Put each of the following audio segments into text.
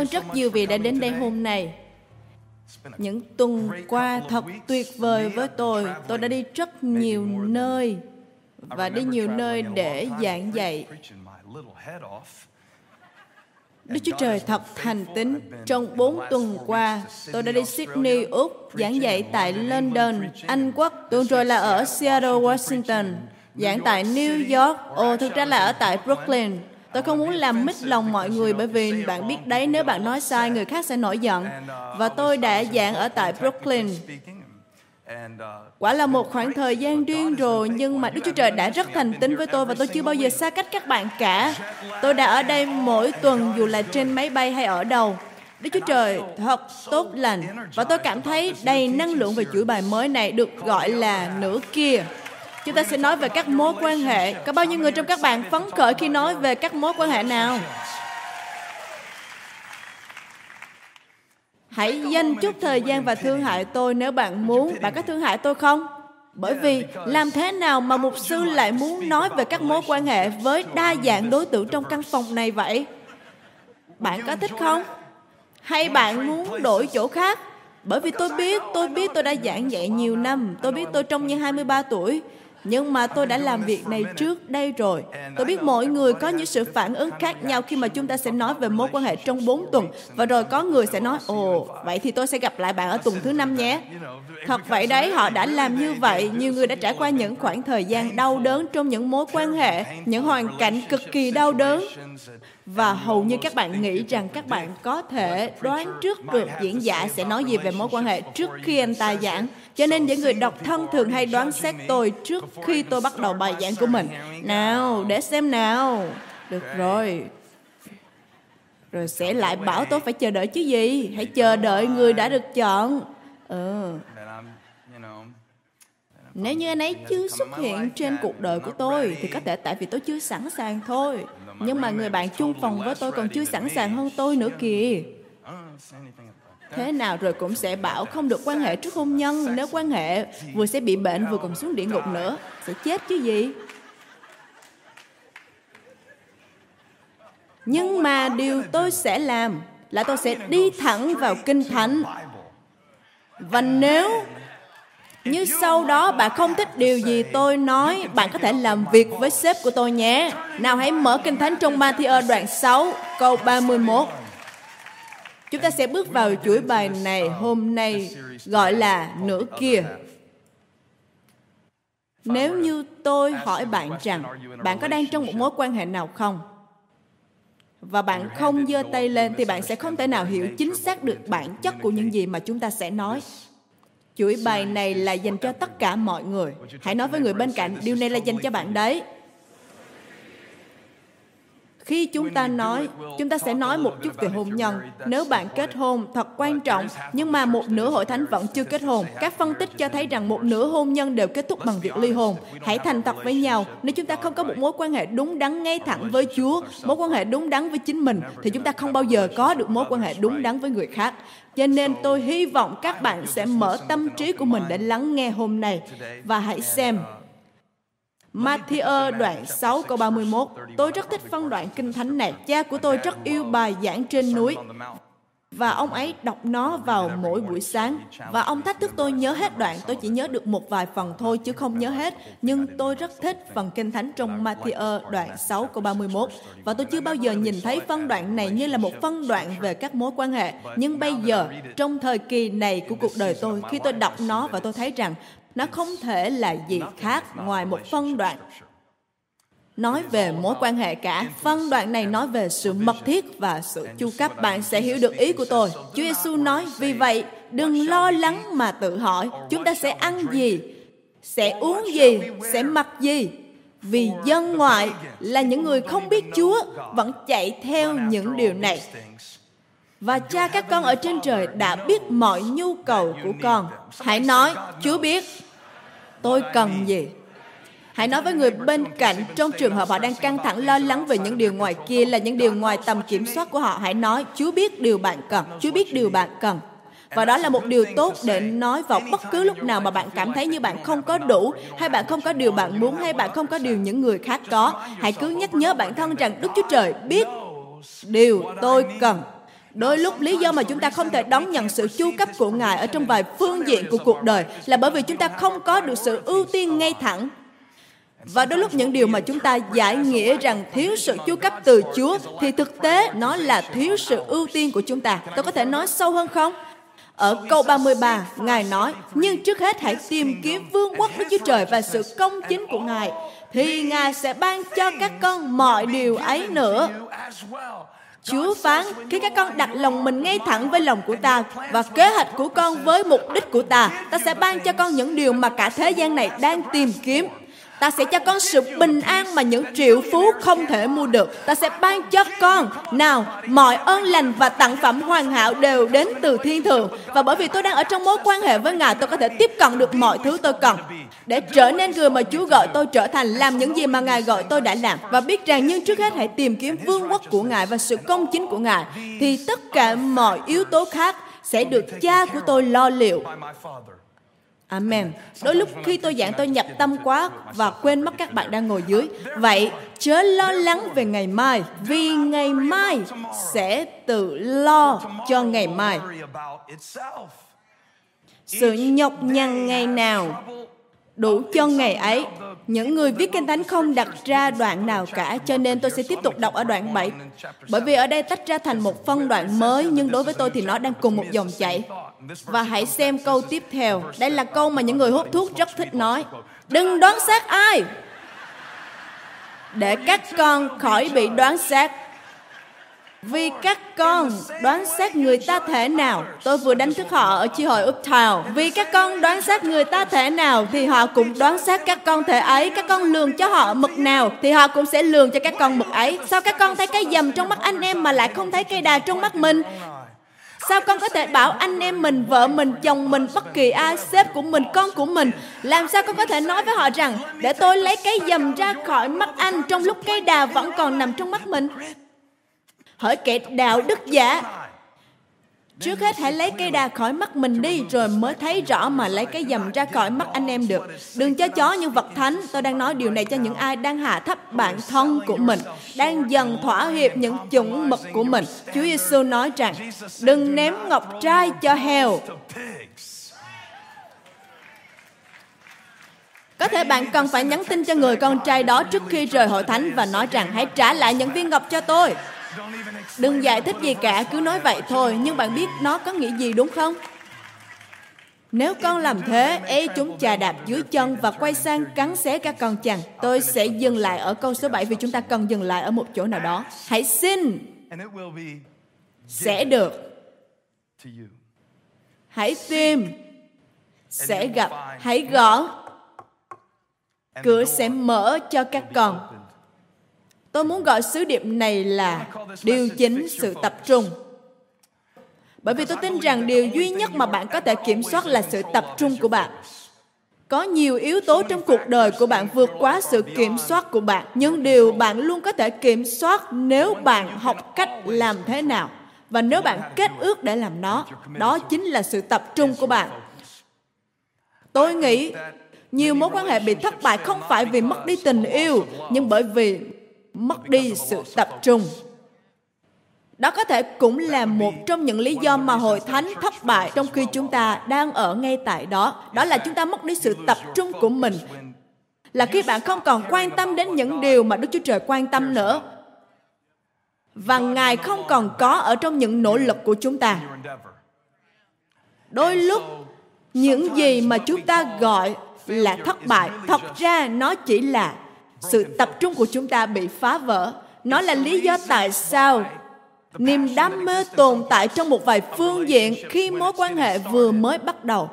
Cảm ơn rất nhiều vì đã đến đây hôm nay. Những tuần qua thật tuyệt vời với tôi. Tôi đã đi rất nhiều nơi và đi nhiều nơi để giảng dạy. Đức Chúa Trời thật thành tín. Trong bốn tuần qua, tôi đã đi Sydney, Úc, giảng dạy tại London, Anh Quốc. Tuần rồi là ở Seattle, Washington, giảng tại New York. Ồ, thực ra là ở tại Brooklyn. Tôi không muốn làm mít lòng mọi người bởi vì bạn biết đấy, nếu bạn nói sai, người khác sẽ nổi giận. Và tôi đã giảng ở tại Brooklyn. Quả là một khoảng thời gian điên rồi nhưng mà Đức Chúa Trời đã rất thành tín với tôi và tôi chưa bao giờ xa cách các bạn cả. Tôi đã ở đây mỗi tuần, dù là trên máy bay hay ở đâu. Đức Chúa Trời thật tốt lành, và tôi cảm thấy đầy năng lượng về chuỗi bài mới này được gọi là nửa kia. Chúng ta sẽ nói về các mối quan hệ. Có bao nhiêu người trong các bạn phấn khởi khi nói về các mối quan hệ nào? Hãy dành chút thời gian và thương hại tôi nếu bạn muốn. Bạn có thương hại tôi không? Bởi vì làm thế nào mà mục sư lại muốn nói về các mối quan hệ với đa dạng đối tượng trong căn phòng này vậy? Bạn có thích không? Hay bạn muốn đổi chỗ khác? Bởi vì tôi biết, tôi biết tôi đã giảng dạy nhiều năm. Tôi biết tôi trông như 23 tuổi. Nhưng mà tôi đã làm việc này trước đây rồi. Tôi biết mỗi người có những sự phản ứng khác nhau khi mà chúng ta sẽ nói về mối quan hệ trong 4 tuần. Và rồi có người sẽ nói, ồ, vậy thì tôi sẽ gặp lại bạn ở tuần thứ năm nhé. Thật vậy đấy, họ đã làm như vậy. Nhiều người đã trải qua những khoảng thời gian đau đớn trong những mối quan hệ, những hoàn cảnh cực kỳ đau đớn. Và hầu như các bạn nghĩ rằng các bạn có thể đoán trước được diễn giả sẽ nói gì về mối quan hệ trước khi anh ta giảng. Cho nên những người độc thân thường hay đoán xét tôi trước khi tôi bắt đầu bài giảng của mình. Nào, để xem nào. Được rồi. Rồi sẽ lại bảo tôi phải chờ đợi chứ gì. Hãy chờ đợi người đã được chọn. Ừ. Nếu như anh ấy chưa xuất hiện trên cuộc đời của tôi thì có thể tại vì tôi chưa sẵn sàng thôi. Nhưng mà người bạn chung phòng với tôi còn chưa sẵn sàng hơn tôi nữa kìa. Thế nào rồi cũng sẽ bảo không được quan hệ trước hôn nhân. Nếu quan hệ vừa sẽ bị bệnh vừa còn xuống địa ngục nữa. Sẽ chết chứ gì. Nhưng mà điều tôi sẽ làm là tôi sẽ đi thẳng vào Kinh Thánh. Và nếu như sau đó bạn không thích điều gì tôi nói, bạn có thể làm việc với sếp của tôi nhé. Nào hãy mở Kinh Thánh trong Matthew đoạn 6, câu 31. Chúng ta sẽ bước vào chuỗi bài này hôm nay gọi là nửa kia. Nếu như tôi hỏi bạn rằng bạn có đang trong một mối quan hệ nào không? Và bạn không giơ tay lên thì bạn sẽ không thể nào hiểu chính xác được bản chất của những gì mà chúng ta sẽ nói. Chuỗi bài này là dành cho tất cả mọi người. Hãy nói với người bên cạnh, điều này là dành cho bạn đấy. Khi chúng ta nói, chúng ta sẽ nói một chút về hôn nhân. Nếu bạn kết hôn, thật quan trọng, nhưng mà một nửa hội thánh vẫn chưa kết hôn. Các phân tích cho thấy rằng một nửa hôn nhân đều kết thúc bằng việc ly hôn. Hãy thành thật với nhau. Nếu chúng ta không có một mối quan hệ đúng đắn ngay thẳng với Chúa, mối quan hệ đúng đắn với chính mình, thì chúng ta không bao giờ có được mối quan hệ đúng đắn với người khác. Cho nên tôi hy vọng các bạn sẽ mở tâm trí của mình để lắng nghe hôm nay và hãy xem Matthew đoạn 6 câu 31 Tôi rất thích phân đoạn kinh thánh này. Cha của tôi rất yêu bài giảng trên núi. Và ông ấy đọc nó vào mỗi buổi sáng. Và ông thách thức tôi nhớ hết đoạn. Tôi chỉ nhớ được một vài phần thôi chứ không nhớ hết. Nhưng tôi rất thích phần kinh thánh trong Matthew đoạn 6 câu 31 và tôi chưa bao giờ nhìn thấy phân đoạn này như là một phân đoạn về các mối quan hệ. Nhưng bây giờ, trong thời kỳ này của cuộc đời tôi, khi tôi đọc nó và tôi thấy rằng nó không thể là gì khác ngoài một phân đoạn. nói về mối quan hệ cả. Phân đoạn này nói về sự mật thiết và sự chu cấp. Bạn sẽ hiểu được ý của tôi. Chúa Giêsu nói, vì vậy, đừng lo lắng mà tự hỏi, chúng ta sẽ ăn gì, sẽ uống gì, sẽ mặc gì. Vì dân ngoại là những người không biết Chúa vẫn chạy theo những điều này. Và cha các con ở trên trời đã biết mọi nhu cầu của con. Hãy nói, Chúa biết tôi cần gì Hãy nói với người bên cạnh trong trường hợp họ đang căng thẳng lo lắng về những điều ngoài kia là những điều ngoài tầm kiểm soát của họ. Hãy nói, Chúa biết điều bạn cần. Chúa biết điều bạn cần. Và đó là một điều tốt để nói vào bất cứ lúc nào mà bạn cảm thấy như bạn không có đủ, hay bạn không có điều bạn muốn, hay bạn không có điều những người khác có. Hãy cứ nhắc nhớ bản thân rằng Đức Chúa Trời biết điều tôi cần. Đôi lúc lý do mà chúng ta không thể đón nhận sự chu cấp của Ngài ở trong vài phương diện của cuộc đời là bởi vì chúng ta không có được sự ưu tiên ngay thẳng. Và đôi lúc những điều mà chúng ta giải nghĩa rằng thiếu sự chu cấp từ Chúa thì thực tế nó là thiếu sự ưu tiên của chúng ta. Tôi có thể nói sâu hơn không? Ở câu 33, Ngài nói, nhưng trước hết hãy tìm kiếm vương quốc Đức Chúa Trời và sự công chính của Ngài, thì Ngài sẽ ban cho các con mọi điều ấy nữa. Chúa phán, khi các con đặt lòng mình ngay thẳng với lòng của ta và kế hoạch của con với mục đích của ta, ta sẽ ban cho con những điều mà cả thế gian này đang tìm kiếm. Ta sẽ cho con sự bình an mà những triệu phú không thể mua được. Ta sẽ ban cho con. Nào, mọi ơn lành và tặng phẩm hoàn hảo đều đến từ thiên thượng. Và bởi vì tôi đang ở trong mối quan hệ với Ngài, tôi có thể tiếp cận được mọi thứ tôi cần. Để trở nên người mà Chúa gọi tôi trở thành, làm những gì mà Ngài gọi tôi đã làm. Và biết rằng nhưng trước hết hãy tìm kiếm vương quốc của Ngài và sự công chính của Ngài. Thì tất cả mọi yếu tố khác sẽ được cha của tôi lo liệu. Amen. Đôi lúc khi tôi giảng tôi nhập tâm quá và quên mất các bạn đang ngồi dưới. Vậy chớ lo lắng về ngày mai vì ngày mai sẽ tự lo cho ngày mai. Sự nhọc nhằn ngày nào đủ cho ngày ấy. Những người viết Kinh Thánh không đặt ra đoạn nào cả, cho nên tôi sẽ tiếp tục đọc ở đoạn 7. Bởi vì ở đây tách ra thành một phân đoạn mới, nhưng đối với tôi thì nó đang cùng một dòng chảy. Và hãy xem câu tiếp theo. Đây là câu mà những người hút thuốc rất thích nói. Đừng đoán xét ai. Để các con khỏi bị đoán xét. Vì các con đoán xét người ta thể nào Tôi vừa đánh thức họ ở chi hội Uptown. Vì các con đoán xét người ta thể nào Thì họ cũng đoán xét các con thể ấy. Các con lường cho họ mực nào Thì họ cũng sẽ lường cho các con mực ấy. Sao các con thấy cái dầm trong mắt anh em Mà lại không thấy cây đà trong mắt mình? Sao con có thể bảo anh em mình, vợ mình, chồng mình, bất kỳ ai, sếp của mình, con của mình? Làm sao con có thể nói với họ rằng Để tôi lấy cái dầm ra khỏi mắt anh Trong lúc cây đà vẫn còn nằm trong mắt mình? Hỡi kẻ đạo đức giả. Trước hết hãy lấy cây đà khỏi mắt mình đi, Rồi mới thấy rõ mà lấy cái dầm ra khỏi mắt anh em được. Đừng cho chó như vật thánh. Tôi đang nói điều này cho những ai đang hạ thấp bản thân của mình, Đang dần thỏa hiệp những chuẩn mực của mình. Chúa Giêsu nói rằng, Đừng ném ngọc trai cho heo. Có thể bạn cần phải nhắn tin cho người con trai đó trước khi rời hội thánh và nói rằng, hãy trả lại những viên ngọc cho tôi. Đừng giải thích gì cả, cứ nói vậy thôi, nhưng bạn biết nó có nghĩa gì đúng không? Nếu con làm thế, ê chúng chà đạp dưới chân và quay sang cắn xé các con chằn. Tôi sẽ dừng lại ở câu số 7 vì chúng ta cần dừng lại ở một chỗ nào đó. Hãy xin sẽ được. Hãy tìm sẽ gặp. Hãy gõ cửa sẽ mở cho các con. Tôi muốn gọi sứ điệp này là điều chỉnh sự tập trung. Bởi vì tôi tin rằng điều duy nhất mà bạn có thể kiểm soát là sự tập trung của bạn. Có nhiều yếu tố trong cuộc đời của bạn vượt quá sự kiểm soát của bạn, nhưng điều bạn luôn có thể kiểm soát nếu bạn học cách làm thế nào và nếu bạn kết ước để làm nó, đó chính là sự tập trung của bạn. Tôi nghĩ nhiều mối quan hệ bị thất bại không phải vì mất đi tình yêu, nhưng bởi vì mất đi sự tập trung. Đó có thể cũng là một trong những lý do mà hội thánh thất bại trong khi chúng ta đang ở ngay tại đó. Đó là chúng ta mất đi sự tập trung của mình. Là khi bạn không còn quan tâm đến những điều mà Đức Chúa Trời quan tâm nữa. Và Ngài không còn có ở trong những nỗ lực của chúng ta. Đôi lúc, những gì mà chúng ta gọi là thất bại, thật ra nó chỉ là sự tập trung của chúng ta bị phá vỡ. Nó là lý do tại sao niềm đam mê tồn tại trong một vài phương diện khi mối quan hệ vừa mới bắt đầu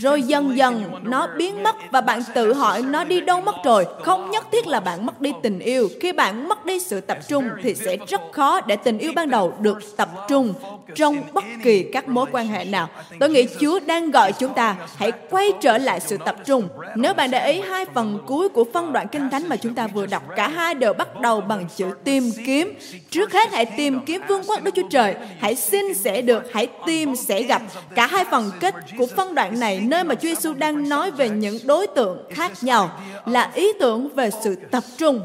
rồi dần dần, nó biến mất và bạn tự hỏi nó đi đâu mất rồi. Không nhất thiết là bạn mất đi tình yêu. Khi bạn mất đi sự tập trung thì sẽ rất khó để tình yêu ban đầu được tập trung trong bất kỳ các mối quan hệ nào. Tôi nghĩ chúa đang gọi chúng ta, hãy quay trở lại sự tập trung. Nếu bạn để ý, hai phần cuối của phân đoạn kinh thánh mà chúng ta vừa đọc, cả hai đều bắt đầu bằng chữ tìm kiếm. Trước hết, hãy tìm kiếm vương quốc đức chúa trời. Hãy xin sẽ được, hãy tìm sẽ gặp. Cả hai phần kết của phân đoạn này nơi mà Chúa Giêsu đang nói về những đối tượng khác nhau là ý tưởng về sự tập trung.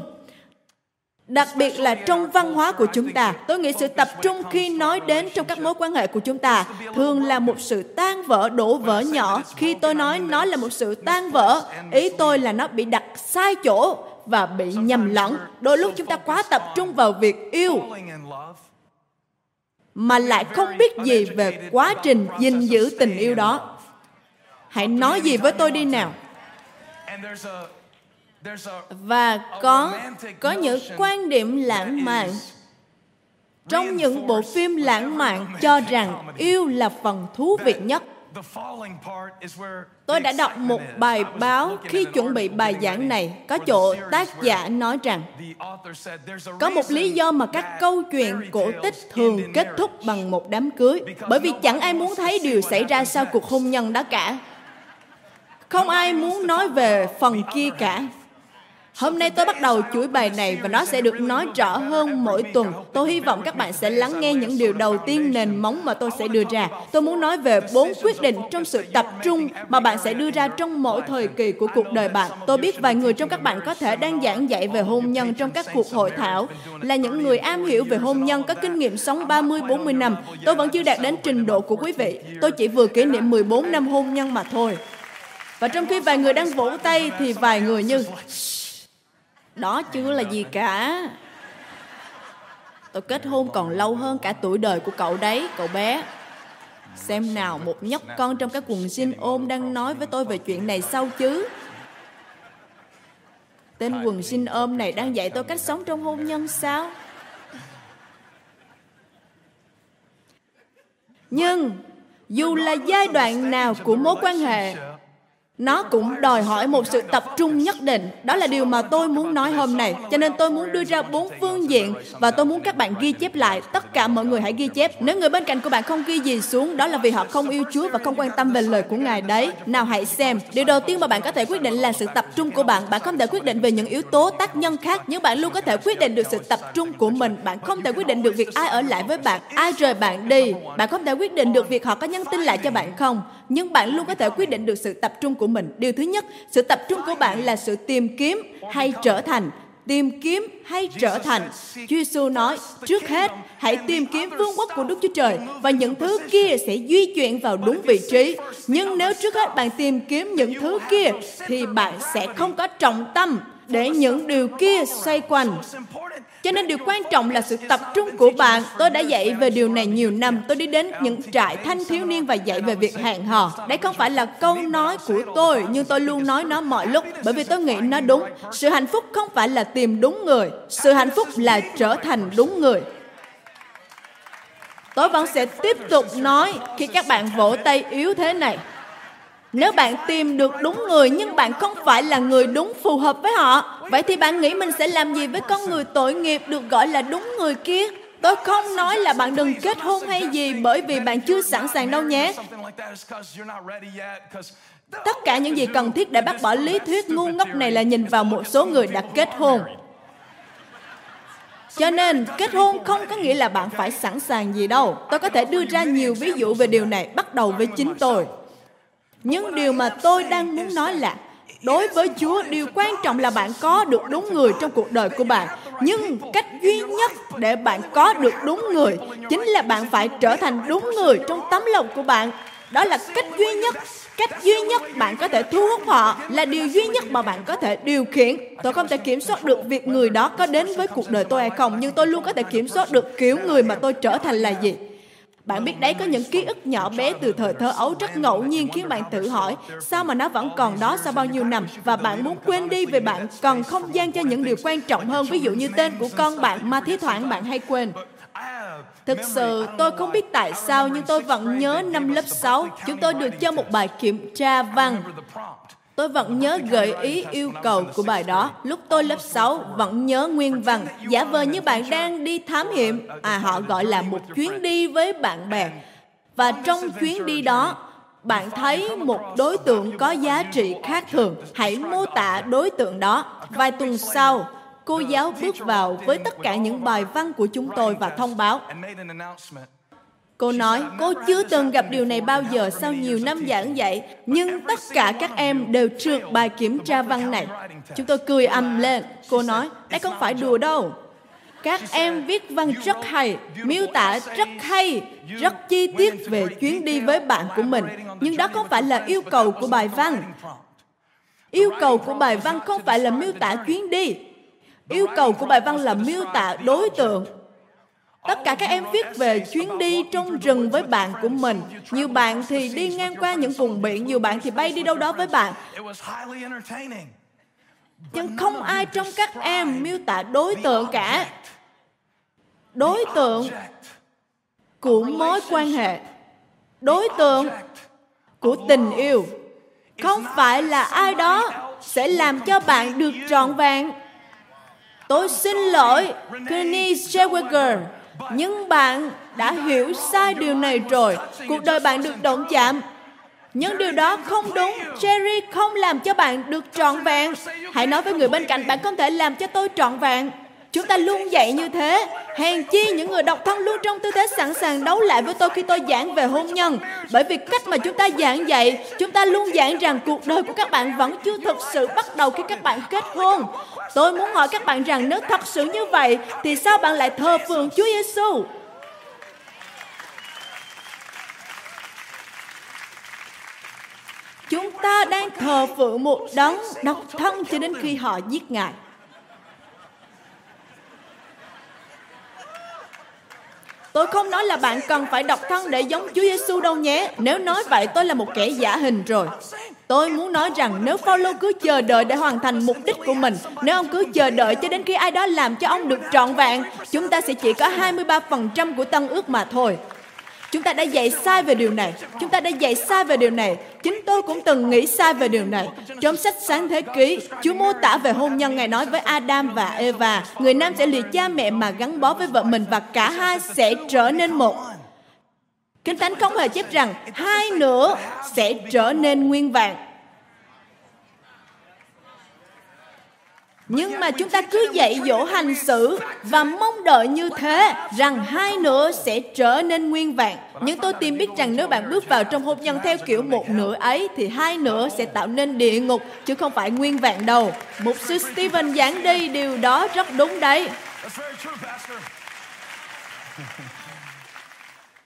Đặc biệt là trong văn hóa của chúng ta, tôi nghĩ sự tập trung khi nói đến trong các mối quan hệ của chúng ta thường là một sự tan vỡ, đổ vỡ nhỏ. Khi tôi nói nó là một sự tan vỡ, ý tôi là nó bị đặt sai chỗ và bị nhầm lẫn. Đôi lúc chúng ta quá tập trung vào việc yêu mà lại không biết gì về quá trình gìn giữ tình yêu đó. Hãy nói gì với tôi đi nào. Và có có những quan điểm lãng mạn. Trong những bộ phim lãng mạn cho rằng yêu là phần thú vị nhất. Tôi đã đọc một bài báo khi chuẩn bị bài giảng này. Có chỗ tác giả nói rằng, có một lý do mà các câu chuyện cổ tích thường kết thúc bằng một đám cưới. Bởi vì chẳng ai muốn thấy điều xảy ra sau cuộc hôn nhân đó cả không ai muốn nói về phần kia cả Hôm nay tôi bắt đầu chuỗi bài này và nó sẽ được nói rõ hơn mỗi tuần. Tôi hy vọng các bạn sẽ lắng nghe những điều đầu tiên nền móng mà tôi sẽ đưa ra. Tôi muốn nói về bốn quyết định trong sự tập trung mà bạn sẽ đưa ra trong mỗi thời kỳ của cuộc đời bạn. Tôi biết vài người trong các bạn có thể đang giảng dạy về hôn nhân trong các cuộc hội thảo, là những người am hiểu về hôn nhân có kinh nghiệm sống 30-40 năm. Tôi vẫn chưa đạt đến trình độ của quý vị. Tôi chỉ vừa kỷ niệm 14 năm hôn nhân mà thôi. Và trong khi vài người đang vỗ tay thì vài người như, đó chưa là gì cả. Tôi kết hôn còn lâu hơn cả tuổi đời của cậu đấy, cậu bé. Xem nào, một nhóc con trong các quần jean ôm đang nói với tôi về chuyện này sau chứ. Tên quần jean ôm này đang dạy tôi cách sống trong hôn nhân sao? Nhưng dù là giai đoạn nào của mối quan hệ nó cũng đòi hỏi một sự tập trung nhất định. Đó là điều mà tôi muốn nói hôm nay. Cho nên tôi muốn đưa ra bốn phương diện và tôi muốn các bạn ghi chép lại. Tất cả mọi người hãy ghi chép. Nếu người bên cạnh của bạn không ghi gì xuống, đó là vì họ không yêu chúa và không quan tâm về lời của ngài đấy. Nào hãy xem. Điều đầu tiên mà bạn có thể quyết định là sự tập trung của bạn. Bạn không thể quyết định về những yếu tố tác nhân khác, nhưng bạn luôn có thể quyết định được sự tập trung của mình. Bạn không thể quyết định được việc ai ở lại với bạn, ai rời bạn đi. Bạn không thể quyết định được việc họ có nhắn tin lại cho bạn không nhưng bạn luôn có thể quyết định được sự tập trung của mình. Điều thứ nhất, sự tập trung của bạn là sự tìm kiếm hay trở thành tìm kiếm hay trở thành. Chúa Giêsu nói, trước hết, hãy tìm kiếm vương quốc của Đức Chúa Trời và những thứ kia sẽ di chuyển vào đúng vị trí. Nhưng nếu trước hết bạn tìm kiếm những thứ kia thì bạn sẽ không có trọng tâm để những điều kia xoay quanh. Cho nên điều quan trọng là sự tập trung của bạn. Tôi đã dạy về điều này nhiều năm. Tôi đi đến những trại thanh thiếu niên và dạy về việc hẹn hò. Đây không phải là câu nói của tôi, nhưng tôi luôn nói nó mọi lúc bởi vì tôi nghĩ nó đúng. Sự hạnh phúc không phải là tìm đúng người. Sự hạnh phúc là trở thành đúng người. Tôi vẫn sẽ tiếp tục nói khi các bạn vỗ tay yếu thế này. Nếu bạn tìm được đúng người nhưng bạn không phải là người đúng phù hợp với họ, vậy thì bạn nghĩ mình sẽ làm gì với con người tội nghiệp được gọi là đúng người kia? Tôi không nói là bạn đừng kết hôn hay gì bởi vì bạn chưa sẵn sàng đâu nhé. Tất cả những gì cần thiết để bác bỏ lý thuyết ngu ngốc này là nhìn vào một số người đã kết hôn. Cho nên, kết hôn không có nghĩa là bạn phải sẵn sàng gì đâu. Tôi có thể đưa ra nhiều ví dụ về điều này, bắt đầu với chính tôi. Nhưng điều mà tôi đang muốn nói là đối với Chúa, điều quan trọng là bạn có được đúng người trong cuộc đời của bạn. Nhưng cách duy nhất để bạn có được đúng người chính là bạn phải trở thành đúng người trong tấm lòng của bạn. Đó là cách duy nhất cách duy nhất bạn có thể thu hút họ là điều duy nhất mà bạn có thể điều khiển tôi không thể kiểm soát được việc người đó có đến với cuộc đời tôi hay không nhưng tôi luôn có thể kiểm soát được kiểu người mà tôi trở thành là gì bạn biết đấy có những ký ức nhỏ bé từ thời thơ ấu rất ngẫu nhiên khiến bạn tự hỏi sao mà nó vẫn còn đó sau bao nhiêu năm? Và bạn muốn quên đi về bạn còn không gian cho những điều quan trọng hơn ví dụ như tên của con bạn mà thi thoảng bạn hay quên. Thực sự, tôi không biết tại sao nhưng tôi vẫn nhớ năm lớp 6, chúng tôi được cho một bài kiểm tra văn. Tôi vẫn nhớ gợi ý yêu cầu của bài đó. Lúc tôi lớp 6, vẫn nhớ nguyên văn. Giả vờ như bạn đang đi thám hiểm. À, họ gọi là một chuyến đi với bạn bè. Và trong chuyến đi đó, bạn thấy một đối tượng có giá trị khác thường. Hãy mô tả đối tượng đó. Vài tuần sau, cô giáo bước vào với tất cả những bài văn của chúng tôi và thông báo Cô nói, cô chưa từng gặp điều này bao giờ sau nhiều năm giảng dạy, nhưng tất cả các em đều trượt bài kiểm tra văn này. Chúng tôi cười ầm lên. Cô nói, đây không phải đùa đâu. Các em viết văn rất hay, miêu tả rất hay, rất chi tiết về chuyến đi với bạn của mình. Nhưng đó không phải là yêu cầu của bài văn. Yêu cầu của bài văn không phải là miêu tả chuyến đi. Yêu cầu của bài văn là miêu tả đối tượng. Tất cả các em viết về chuyến đi trong rừng với bạn của mình. Nhiều bạn thì đi ngang qua những vùng biển, nhiều bạn thì bay đi đâu đó với bạn. Nhưng không ai trong các em miêu tả đối tượng cả. Đối tượng của mối quan hệ. Đối tượng của tình yêu. Không phải là ai đó sẽ làm cho bạn được trọn vẹn. Tôi xin lỗi, Kenny Schweger, nhưng bạn đã hiểu sai điều này rồi. Cuộc đời bạn được động chạm. Nhưng điều đó không đúng. Jerry không làm cho bạn được trọn vẹn. Hãy nói với người bên cạnh, bạn không thể làm cho tôi trọn vẹn. Chúng ta luôn dạy như thế. Hèn chi những người độc thân luôn trong tư thế sẵn sàng đấu lại với tôi khi tôi giảng về hôn nhân. Bởi vì cách mà chúng ta giảng dạy, chúng ta luôn giảng rằng cuộc đời của các bạn vẫn chưa thực sự bắt đầu khi các bạn kết hôn. Tôi muốn hỏi các bạn rằng nếu thật sự như vậy, thì sao bạn lại thờ phượng Chúa Giêsu? Chúng ta đang thờ phượng một đấng độc thân cho đến khi họ giết Ngài. Tôi không nói là bạn cần phải độc thân để giống Chúa Giêsu đâu nhé. Nếu nói vậy tôi là một kẻ giả hình rồi. Tôi muốn nói rằng nếu Phaolô cứ chờ đợi để hoàn thành mục đích của mình, nếu ông cứ chờ đợi cho đến khi ai đó làm cho ông được trọn vẹn, chúng ta sẽ chỉ có 23% của tân ước mà thôi. Chúng ta đã dạy sai về điều này. Chúng ta đã dạy sai về điều này. Chính tôi cũng từng nghĩ sai về điều này. Trong sách Sáng Thế Ký, Chúa mô tả về hôn nhân Ngài nói với Adam và Eva, người nam sẽ lìa cha mẹ mà gắn bó với vợ mình và cả hai sẽ trở nên một. Kinh Thánh không hề chép rằng hai nữa sẽ trở nên nguyên vẹn. Nhưng mà chúng ta cứ dạy dỗ hành xử và mong đợi như thế rằng hai nữa sẽ trở nên nguyên vẹn. Nhưng tôi tìm biết rằng nếu bạn bước vào trong hôn nhân theo kiểu một nửa ấy thì hai nữa sẽ tạo nên địa ngục chứ không phải nguyên vẹn đâu. Mục sư Stephen giảng đi điều đó rất đúng đấy.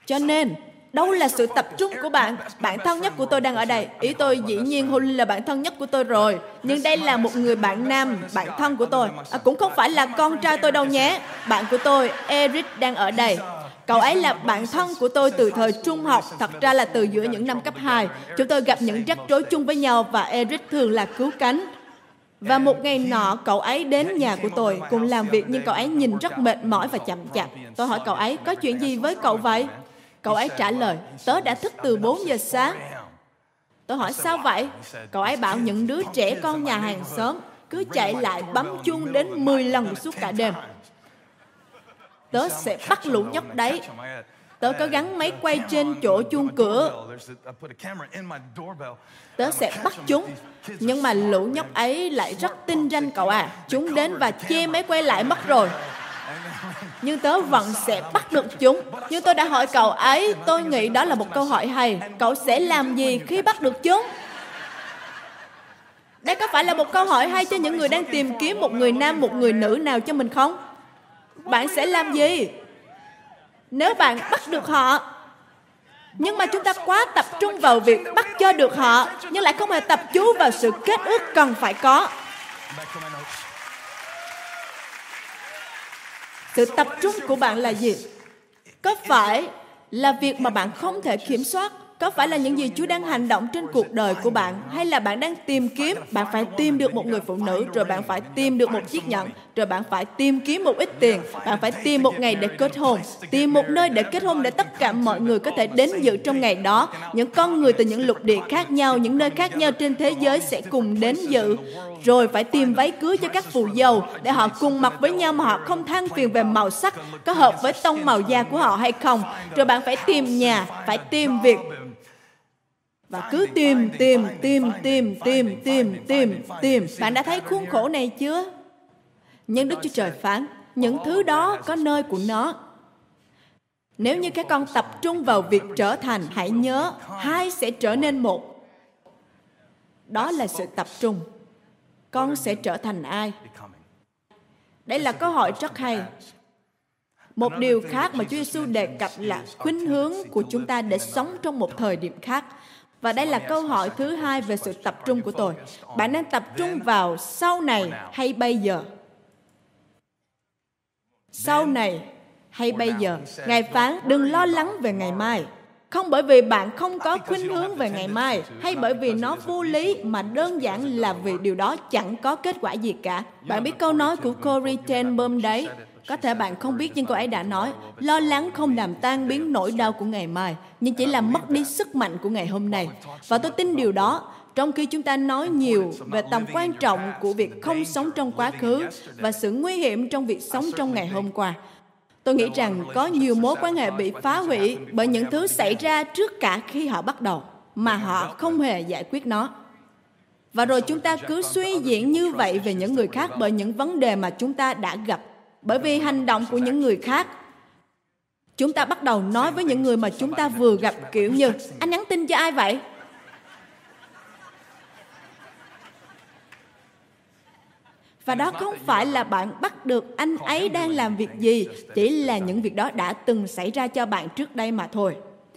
Cho nên, đâu là sự tập trung của bạn bạn thân nhất của tôi đang ở đây ý tôi dĩ nhiên Holly là bạn thân nhất của tôi rồi nhưng đây là một người bạn nam bạn thân của tôi à, cũng không phải là con trai tôi đâu nhé bạn của tôi Eric đang ở đây Cậu ấy là bạn thân của tôi từ thời trung học, thật ra là từ giữa những năm cấp 2. Chúng tôi gặp những rắc rối chung với nhau và Eric thường là cứu cánh. Và một ngày nọ, cậu ấy đến nhà của tôi cùng làm việc nhưng cậu ấy nhìn rất mệt mỏi và chậm chạp. Tôi hỏi cậu ấy, có chuyện gì với cậu vậy? Cậu ấy trả lời, tớ đã thức từ 4 giờ sáng. Tôi hỏi sao vậy? Cậu ấy bảo những đứa trẻ con nhà hàng xóm cứ chạy lại bấm chuông đến 10 lần suốt cả đêm. Tớ sẽ bắt lũ nhóc đấy. Tớ có gắn máy quay trên chỗ chuông cửa. Tớ sẽ bắt chúng. Nhưng mà lũ nhóc ấy lại rất tinh ranh cậu à. Chúng đến và che máy quay lại mất rồi nhưng tớ vẫn sẽ bắt được chúng. Nhưng tôi đã hỏi cậu ấy, tôi nghĩ đó là một câu hỏi hay. Cậu sẽ làm gì khi bắt được chúng? Đây có phải là một câu hỏi hay cho những người đang tìm kiếm một người nam, một người nữ nào cho mình không? Bạn sẽ làm gì? Nếu bạn bắt được họ, nhưng mà chúng ta quá tập trung vào việc bắt cho được họ, nhưng lại không hề tập chú vào sự kết ước cần phải có sự tập trung của bạn là gì? Có phải là việc mà bạn không thể kiểm soát? Có phải là những gì Chúa đang hành động trên cuộc đời của bạn? Hay là bạn đang tìm kiếm, bạn phải tìm được một người phụ nữ, rồi bạn phải tìm được một chiếc nhẫn, rồi bạn phải tìm kiếm một ít tiền, bạn phải tìm một ngày để kết hôn, tìm một nơi để kết hôn để tất cả mọi người có thể đến dự trong ngày đó. Những con người từ những lục địa khác nhau, những nơi khác nhau trên thế giới sẽ cùng đến dự rồi phải tìm váy cưới cho các phù dâu để họ cùng mặc với nhau mà họ không than phiền về màu sắc có hợp với tông màu da của họ hay không. Rồi bạn phải tìm nhà, phải tìm việc. Và cứ tìm tìm tìm tìm tìm tìm tìm tìm. Bạn đã thấy khuôn khổ này chưa? Nhưng đức chúa trời phán, những thứ đó có nơi của nó. Nếu như các con tập trung vào việc trở thành, hãy nhớ, hai sẽ trở nên một. Đó là sự tập trung con sẽ trở thành ai đây là câu hỏi rất hay Một điều khác mà Chúa Giêsu đề cập là khuynh hướng của chúng ta để sống trong một thời điểm khác. Và đây là câu hỏi thứ hai về sự tập trung của tôi. Bạn đang tập trung vào sau này hay bây giờ? Sau này hay bây giờ? Ngài phán đừng lo lắng về ngày mai. Không bởi vì bạn không có khuynh hướng về ngày mai hay bởi vì nó vô lý mà đơn giản là vì điều đó chẳng có kết quả gì cả. Bạn biết câu nói của Corey ten Boom đấy? Có thể bạn không biết nhưng cô ấy đã nói, lo lắng không làm tan biến nỗi đau của ngày mai, nhưng chỉ làm mất đi sức mạnh của ngày hôm nay. Và tôi tin điều đó, trong khi chúng ta nói nhiều về tầm quan trọng của việc không sống trong quá khứ và sự nguy hiểm trong việc sống trong ngày hôm qua. Tôi nghĩ rằng có nhiều mối quan hệ bị phá hủy bởi những thứ xảy ra trước cả khi họ bắt đầu, mà họ không hề giải quyết nó. Và rồi chúng ta cứ suy diễn như vậy về những người khác bởi những vấn đề mà chúng ta đã gặp bởi vì hành động của những người khác chúng ta bắt đầu nói với những người mà chúng ta vừa gặp kiểu như anh nhắn tin cho ai vậy và đó không phải là bạn bắt được anh ấy đang làm việc gì? Chỉ là những việc đó đã từng xảy ra cho bạn trước đây mà thôi.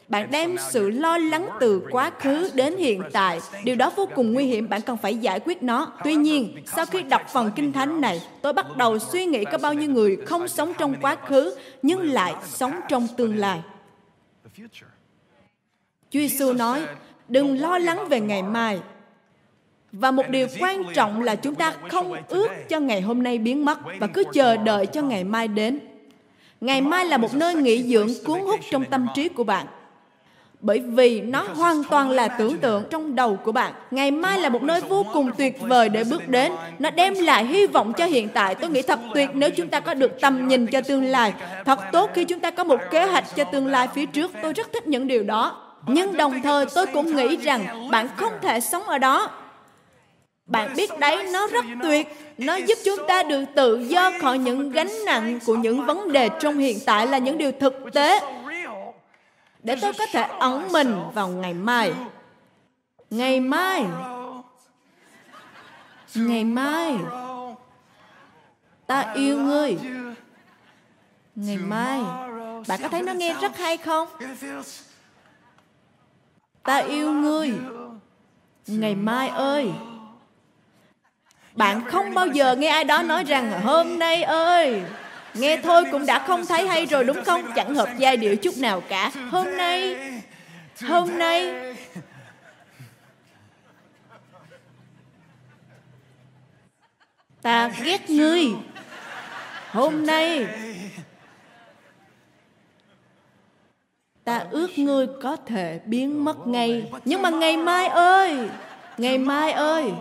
Bạn đem sự lo lắng từ quá khứ đến hiện tại. Điều đó vô cùng nguy hiểm, bạn cần phải giải quyết nó. Tuy nhiên, sau khi đọc phần kinh thánh này, tôi bắt đầu suy nghĩ có bao nhiêu người không sống trong quá khứ, nhưng lại sống trong tương lai. Chúa Giêsu nói, đừng lo lắng về ngày mai và một điều quan trọng là chúng ta không ước cho ngày hôm nay biến mất và cứ chờ đợi cho ngày mai đến ngày mai là một nơi nghỉ dưỡng cuốn hút trong tâm trí của bạn bởi vì nó hoàn toàn là tưởng tượng trong đầu của bạn. Ngày mai là một nơi vô cùng tuyệt vời để bước đến. Nó đem lại hy vọng cho hiện tại. Tôi nghĩ thật tuyệt nếu chúng ta có được tầm nhìn cho tương lai. Thật tốt khi chúng ta có một kế hoạch cho tương lai phía trước. Tôi rất thích những điều đó. Nhưng đồng thời tôi cũng nghĩ rằng bạn không thể sống ở đó. Bạn biết đấy, nó rất tuyệt. Nó giúp chúng ta được tự do khỏi những gánh nặng của những vấn đề trong hiện tại là những điều thực tế. Để tôi có thể ẩn mình vào ngày mai. Ngày mai. Ngày mai. Ta yêu ngươi. Ngày mai. Bạn có thấy nó nghe rất hay không? Ta yêu ngươi. Ngày mai ơi bạn không bao giờ nghe ai đó nói rằng hôm nay ơi Nghe thôi cũng đã không thấy hay rồi đúng không? Chẳng hợp giai điệu chút nào cả. Hôm nay, hôm nay, ta ghét ngươi. Hôm nay, ta ước ngươi có thể biến mất ngay. Nhưng mà ngày mai ơi, ngày mai ơi,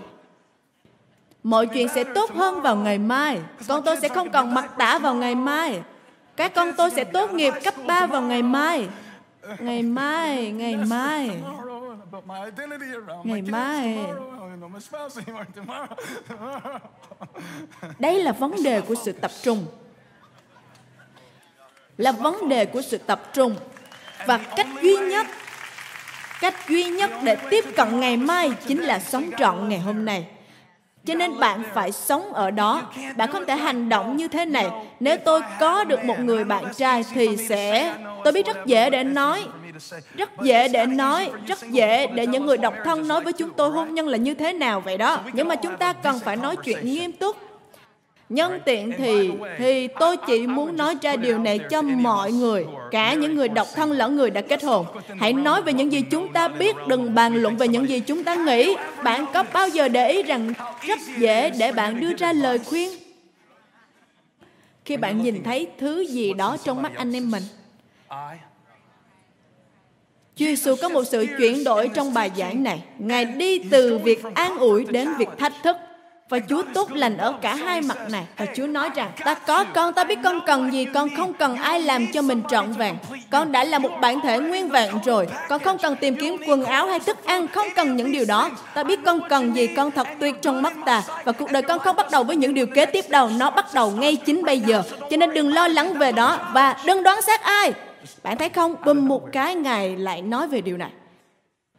Mọi chuyện sẽ tốt hơn vào ngày mai. Con tôi sẽ không còn mặc tả vào ngày mai. Các con tôi sẽ tốt nghiệp cấp 3 vào ngày mai. Ngày mai, ngày mai. Ngày mai. Đây là vấn đề của sự tập trung. Là vấn đề của sự tập trung. Và cách duy nhất cách duy nhất để tiếp cận ngày mai chính là sống trọn ngày hôm nay cho nên bạn phải sống ở đó. Bạn không thể hành động như thế này. Nếu tôi có được một người bạn trai thì sẽ, tôi biết rất dễ để nói, rất dễ để nói, rất dễ để những người độc thân nói với chúng tôi hôn nhân là như thế nào vậy đó. Nhưng mà chúng ta cần phải nói chuyện nghiêm túc. Nhân tiện thì thì tôi chỉ muốn nói ra điều này cho mọi người, cả những người độc thân lẫn người đã kết hôn. Hãy nói về những gì chúng ta biết, đừng bàn luận về những gì chúng ta nghĩ. Bạn có bao giờ để ý rằng rất dễ để bạn đưa ra lời khuyên khi bạn nhìn thấy thứ gì đó trong mắt anh em mình? Chúa Giêsu có một sự chuyển đổi trong bài giảng này. Ngài đi từ việc an ủi đến việc thách thức. Và Chúa tốt lành ở cả hai mặt này. Và Chúa nói rằng, ta có con, ta biết con cần gì, con không cần ai làm cho mình trọn vẹn. Con đã là một bản thể nguyên vẹn rồi. Con không cần tìm kiếm quần áo hay thức ăn, không cần những điều đó. Ta biết con cần gì, con thật tuyệt trong mắt ta. Và cuộc đời con không bắt đầu với những điều kế tiếp đâu, nó bắt đầu ngay chính bây giờ. Cho nên đừng lo lắng về đó và đừng đoán xét ai. Bạn thấy không, bùm một cái Ngài lại nói về điều này.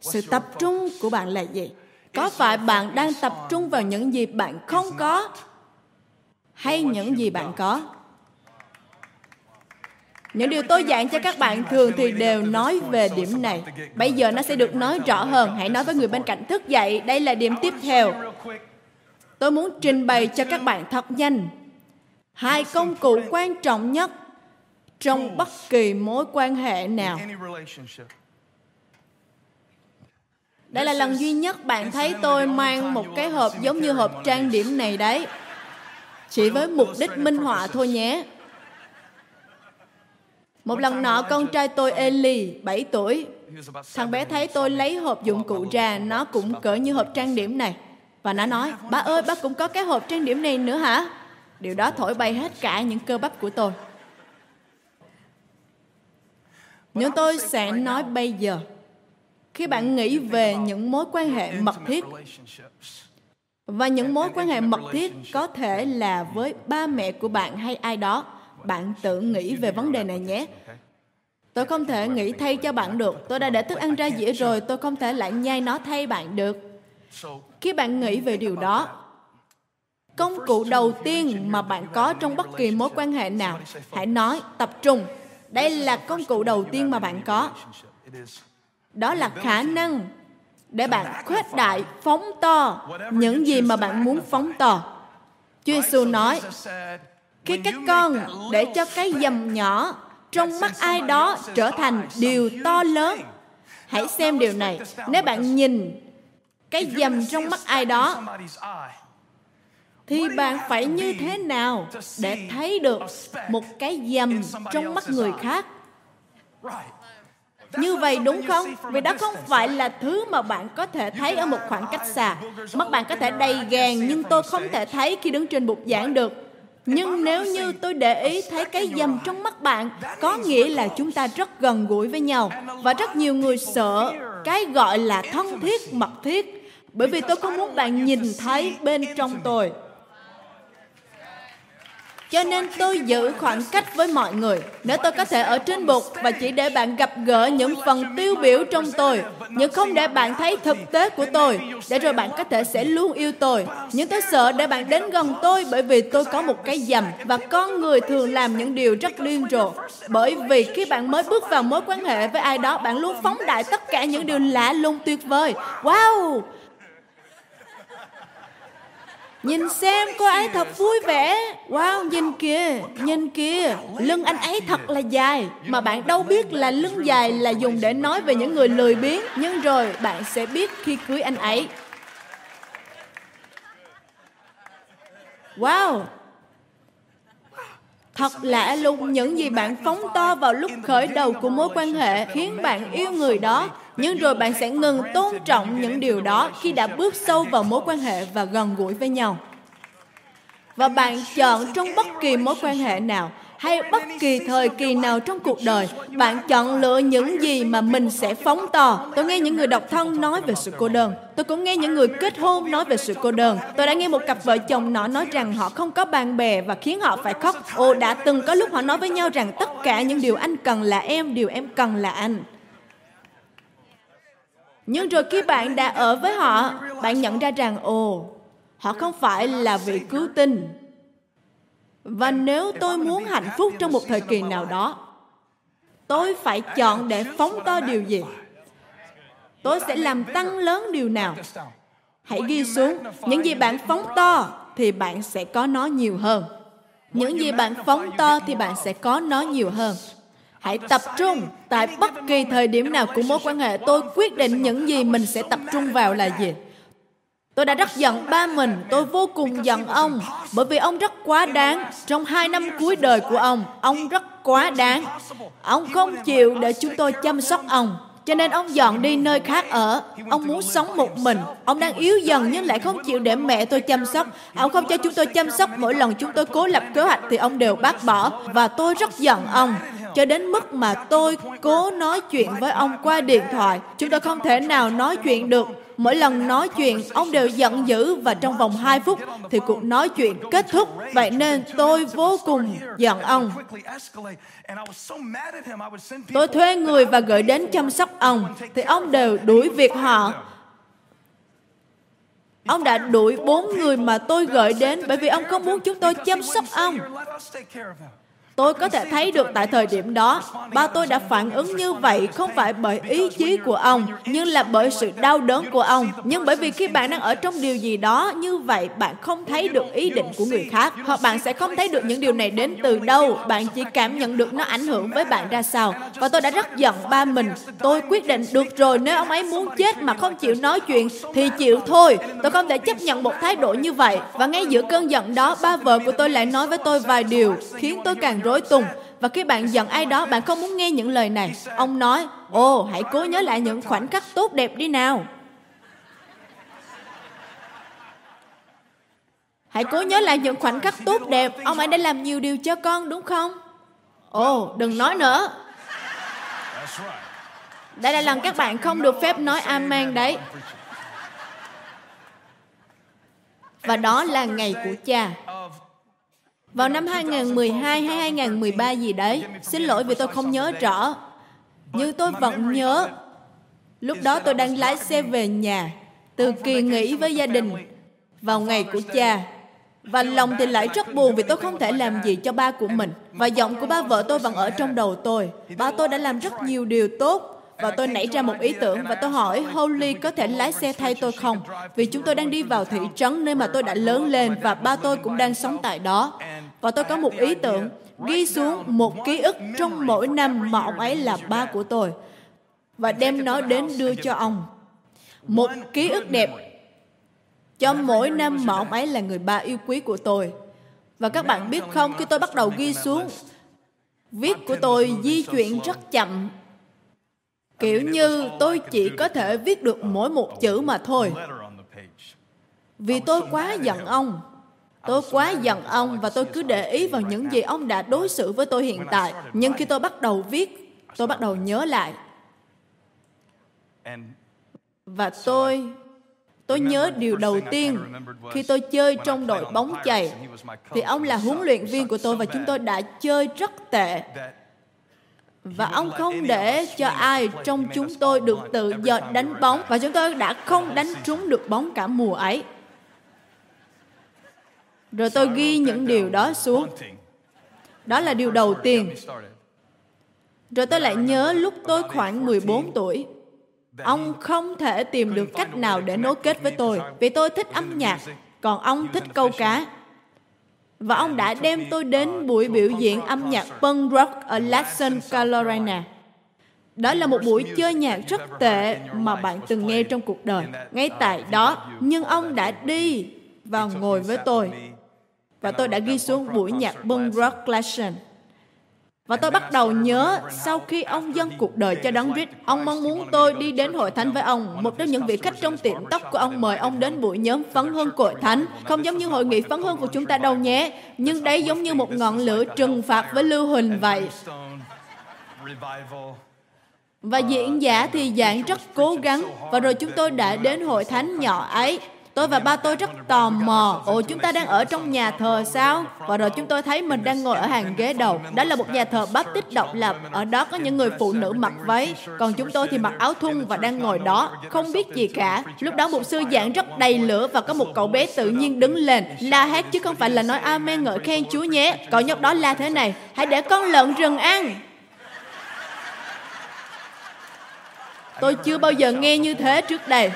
Sự tập trung của bạn là gì? Có phải bạn đang tập trung vào những gì bạn không có hay những gì bạn có Những điều tôi giảng cho các bạn thường thì đều nói về điểm này. Bây giờ nó sẽ được nói rõ hơn. Hãy nói với người bên cạnh thức dậy. Đây là điểm tiếp theo. Tôi muốn trình bày cho các bạn thật nhanh. Hai công cụ quan trọng nhất trong bất kỳ mối quan hệ nào. Đây là lần duy nhất bạn thấy tôi mang một cái hộp giống như hộp trang điểm này đấy. Chỉ với mục đích minh họa thôi nhé. Một lần nọ con trai tôi Eli, 7 tuổi, thằng bé thấy tôi lấy hộp dụng cụ ra, nó cũng cỡ như hộp trang điểm này. Và nó nói, bà ơi, ba cũng có cái hộp trang điểm này nữa hả? Điều đó thổi bay hết cả những cơ bắp của tôi. Nhưng tôi sẽ nói bây giờ, khi bạn nghĩ về những mối quan hệ mật thiết, và những mối quan hệ mật thiết có thể là với ba mẹ của bạn hay ai đó, bạn tự nghĩ về vấn đề này nhé. Tôi không thể nghĩ thay cho bạn được. Tôi đã để thức ăn ra dĩa rồi, tôi không thể lại nhai nó thay bạn được. Khi bạn nghĩ về điều đó, công cụ đầu tiên mà bạn có trong bất kỳ mối quan hệ nào, hãy nói, tập trung. Đây là công cụ đầu tiên mà bạn có đó là khả năng để bạn khuếch đại phóng to những gì mà bạn muốn phóng to. Chúa Giêsu nói khi các con để cho cái dầm nhỏ trong mắt ai đó trở thành điều to lớn. hãy xem điều này. nếu bạn nhìn cái dầm trong mắt ai đó thì bạn phải như thế nào để thấy được một cái dầm trong mắt người khác như vậy đúng không? Vì đó không phải là thứ mà bạn có thể thấy ở một khoảng cách xa. Mắt bạn có thể đầy gàn nhưng tôi không thể thấy khi đứng trên bục giảng được. Nhưng nếu như tôi để ý thấy cái dầm trong mắt bạn, có nghĩa là chúng ta rất gần gũi với nhau. Và rất nhiều người sợ cái gọi là thân thiết, mật thiết. Bởi vì tôi không muốn bạn nhìn thấy bên trong tôi. Cho nên tôi giữ khoảng cách với mọi người. Nếu tôi có thể ở trên bục và chỉ để bạn gặp gỡ những phần tiêu biểu trong tôi, nhưng không để bạn thấy thực tế của tôi, để rồi bạn có thể sẽ luôn yêu tôi. Nhưng tôi sợ để bạn đến gần tôi bởi vì tôi có một cái dầm và con người thường làm những điều rất điên rồ. Bởi vì khi bạn mới bước vào mối quan hệ với ai đó, bạn luôn phóng đại tất cả những điều lạ lùng tuyệt vời. Wow! Nhìn xem cô ấy thật vui vẻ. Wow nhìn kìa Nhìn kìa. Lưng anh ấy thật là dài. Mà bạn đâu biết là lưng dài là dùng để nói về những người lười biếng. Nhưng rồi bạn sẽ biết khi cưới anh ấy. Wow. Thật lạ lùng những gì bạn phóng to vào lúc khởi đầu của mối quan hệ khiến bạn yêu người đó nhưng rồi bạn sẽ ngừng tôn trọng những điều đó khi đã bước sâu vào mối quan hệ và gần gũi với nhau. Và bạn chọn trong bất kỳ mối quan hệ nào hay bất kỳ thời kỳ nào trong cuộc đời, bạn chọn lựa những gì mà mình sẽ phóng to tôi nghe những người độc thân nói về sự cô đơn. Tôi cũng nghe những người kết hôn nói về sự cô đơn. Tôi đã nghe một cặp vợ chồng nọ nói rằng họ không có bạn bè và khiến họ phải khóc. Ồ, đã từng có lúc họ nói với nhau rằng tất cả những điều anh cần là em, điều em cần là anh nhưng rồi khi bạn đã ở với họ, bạn nhận ra rằng, ồ, họ không phải là vị cứu tinh. Và nếu tôi muốn hạnh phúc trong một thời kỳ nào đó, tôi phải chọn để phóng to điều gì? Tôi sẽ làm tăng lớn điều nào? Hãy ghi xuống, những gì bạn phóng to thì bạn sẽ có nó nhiều hơn. Những gì bạn phóng to thì bạn sẽ có nó nhiều hơn. Hãy tập trung tại bất kỳ thời điểm nào của mối quan hệ tôi quyết định những gì mình sẽ tập trung vào là gì. Tôi đã rất giận ba mình, tôi vô cùng giận ông bởi vì ông rất quá đáng. Trong hai năm cuối đời của ông, ông rất quá đáng. Ông không chịu để chúng tôi chăm sóc ông. Cho nên ông dọn đi nơi khác ở. Ông muốn sống một mình. Ông đang yếu dần nhưng lại không chịu để mẹ tôi chăm sóc. Ông không cho chúng tôi chăm sóc. Mỗi lần chúng tôi cố lập kế hoạch thì ông đều bác bỏ. Và tôi rất giận ông cho đến mức mà tôi cố nói chuyện với ông qua điện thoại. Chúng tôi không thể nào nói chuyện được. Mỗi lần nói chuyện, ông đều giận dữ và trong vòng 2 phút thì cuộc nói chuyện kết thúc. Vậy nên tôi vô cùng giận ông. Tôi thuê người và gửi đến chăm sóc ông, thì ông đều đuổi việc họ. Ông đã đuổi bốn người mà tôi gửi đến bởi vì ông không muốn chúng tôi chăm sóc ông. Tôi có thể thấy được tại thời điểm đó, ba tôi đã phản ứng như vậy không phải bởi ý chí của ông, nhưng là bởi sự đau đớn của ông. Nhưng bởi vì khi bạn đang ở trong điều gì đó như vậy, bạn không thấy được ý định của người khác, hoặc bạn sẽ không thấy được những điều này đến từ đâu. Bạn chỉ cảm nhận được nó ảnh hưởng với bạn ra sao. Và tôi đã rất giận ba mình. Tôi quyết định được rồi, nếu ông ấy muốn chết mà không chịu nói chuyện, thì chịu thôi. Tôi không thể chấp nhận một thái độ như vậy. Và ngay giữa cơn giận đó, ba vợ của tôi lại nói với tôi vài điều khiến tôi càng rối tung. Và khi bạn giận ai đó, bạn không muốn nghe những lời này. Ông nói, ồ, hãy cố nhớ lại những khoảnh khắc tốt đẹp đi nào. Hãy cố nhớ lại những khoảnh khắc tốt đẹp. Ông ấy đã làm nhiều điều cho con, đúng không? Ồ, đừng nói nữa. Đây là lần các bạn không được phép nói amen đấy. Và đó là ngày của cha. Vào năm 2012 hay 2013 gì đấy, xin lỗi vì tôi không nhớ rõ. Nhưng tôi vẫn nhớ, lúc đó tôi đang lái xe về nhà, từ kỳ nghỉ với gia đình, vào ngày của cha. Và lòng thì lại rất buồn vì tôi không thể làm gì cho ba của mình. Và giọng của ba vợ tôi vẫn ở trong đầu tôi. Ba tôi đã làm rất nhiều điều tốt, và tôi nảy ra một ý tưởng và tôi hỏi Holy có thể lái xe thay tôi không? Vì chúng tôi đang đi vào thị trấn nơi mà tôi đã lớn lên và ba tôi cũng đang sống tại đó. Và tôi có một ý tưởng ghi xuống một ký ức trong mỗi năm mà ông ấy là ba của tôi và đem nó đến đưa cho ông. Một ký ức đẹp cho mỗi năm mà ông ấy là người ba yêu quý của tôi. Và các bạn biết không, khi tôi bắt đầu ghi xuống, viết của tôi di chuyển rất chậm Kiểu như tôi chỉ có thể viết được mỗi một chữ mà thôi. Vì tôi quá giận ông. Tôi quá giận ông và tôi cứ để ý vào những gì ông đã đối xử với tôi hiện tại. Nhưng khi tôi bắt đầu viết, tôi bắt đầu nhớ lại. Và tôi Tôi nhớ điều đầu tiên khi tôi chơi trong đội bóng chày thì ông là huấn luyện viên của tôi và chúng tôi đã chơi rất tệ và ông không để cho ai trong chúng tôi được tự do đánh bóng và chúng tôi đã không đánh trúng được bóng cả mùa ấy. Rồi tôi ghi những điều đó xuống. Đó là điều đầu tiên. Rồi tôi lại nhớ lúc tôi khoảng 14 tuổi, ông không thể tìm được cách nào để nối kết với tôi vì tôi thích âm nhạc, còn ông thích câu cá và ông đã đem tôi đến buổi biểu diễn âm nhạc punk rock ở Lassen, Carolina. Đó là một buổi chơi nhạc rất tệ mà bạn từng nghe trong cuộc đời. Ngay tại đó, nhưng ông đã đi và ngồi với tôi. Và tôi đã ghi xuống buổi nhạc punk rock Lassen. Và tôi bắt đầu nhớ sau khi ông dâng cuộc đời cho Đấng Christ, ông mong muốn tôi đi đến hội thánh với ông. Một trong những vị khách trong tiệm tóc của ông mời ông đến buổi nhóm phấn hương cội thánh. Không giống như hội nghị phấn hương của chúng ta đâu nhé, nhưng đấy giống như một ngọn lửa trừng phạt với lưu huỳnh vậy. Và diễn giả thì giảng rất cố gắng và rồi chúng tôi đã đến hội thánh nhỏ ấy Tôi và ba tôi rất tò mò. Ồ, chúng ta đang ở trong nhà thờ sao? Và rồi chúng tôi thấy mình đang ngồi ở hàng ghế đầu. Đó là một nhà thờ Baptist độc lập. Ở đó có những người phụ nữ mặc váy. Còn chúng tôi thì mặc áo thun và đang ngồi đó. Không biết gì cả. Lúc đó một sư giảng rất đầy lửa và có một cậu bé tự nhiên đứng lên. La hét chứ không phải là nói amen ngợi khen Chúa nhé. Cậu nhóc đó la thế này. Hãy để con lợn rừng ăn. Tôi chưa bao giờ nghe như thế trước đây.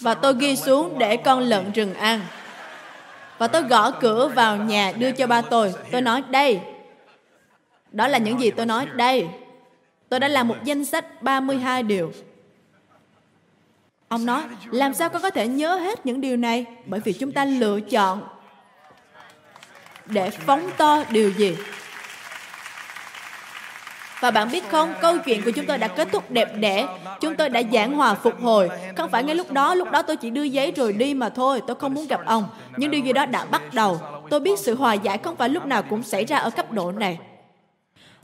Và tôi ghi xuống để con lợn rừng ăn. Và tôi gõ cửa vào nhà đưa cho ba tôi. Tôi nói, đây. Đó là những gì tôi nói, đây. Tôi đã làm một danh sách 32 điều. Ông nói, làm sao con có thể nhớ hết những điều này? Bởi vì chúng ta lựa chọn để phóng to điều gì và bạn biết không, câu chuyện của chúng tôi đã kết thúc đẹp đẽ. Chúng tôi đã giảng hòa phục hồi. Không phải ngay lúc đó, lúc đó tôi chỉ đưa giấy rồi đi mà thôi. Tôi không muốn gặp ông. Nhưng điều gì đó đã bắt đầu. Tôi biết sự hòa giải không phải lúc nào cũng xảy ra ở cấp độ này.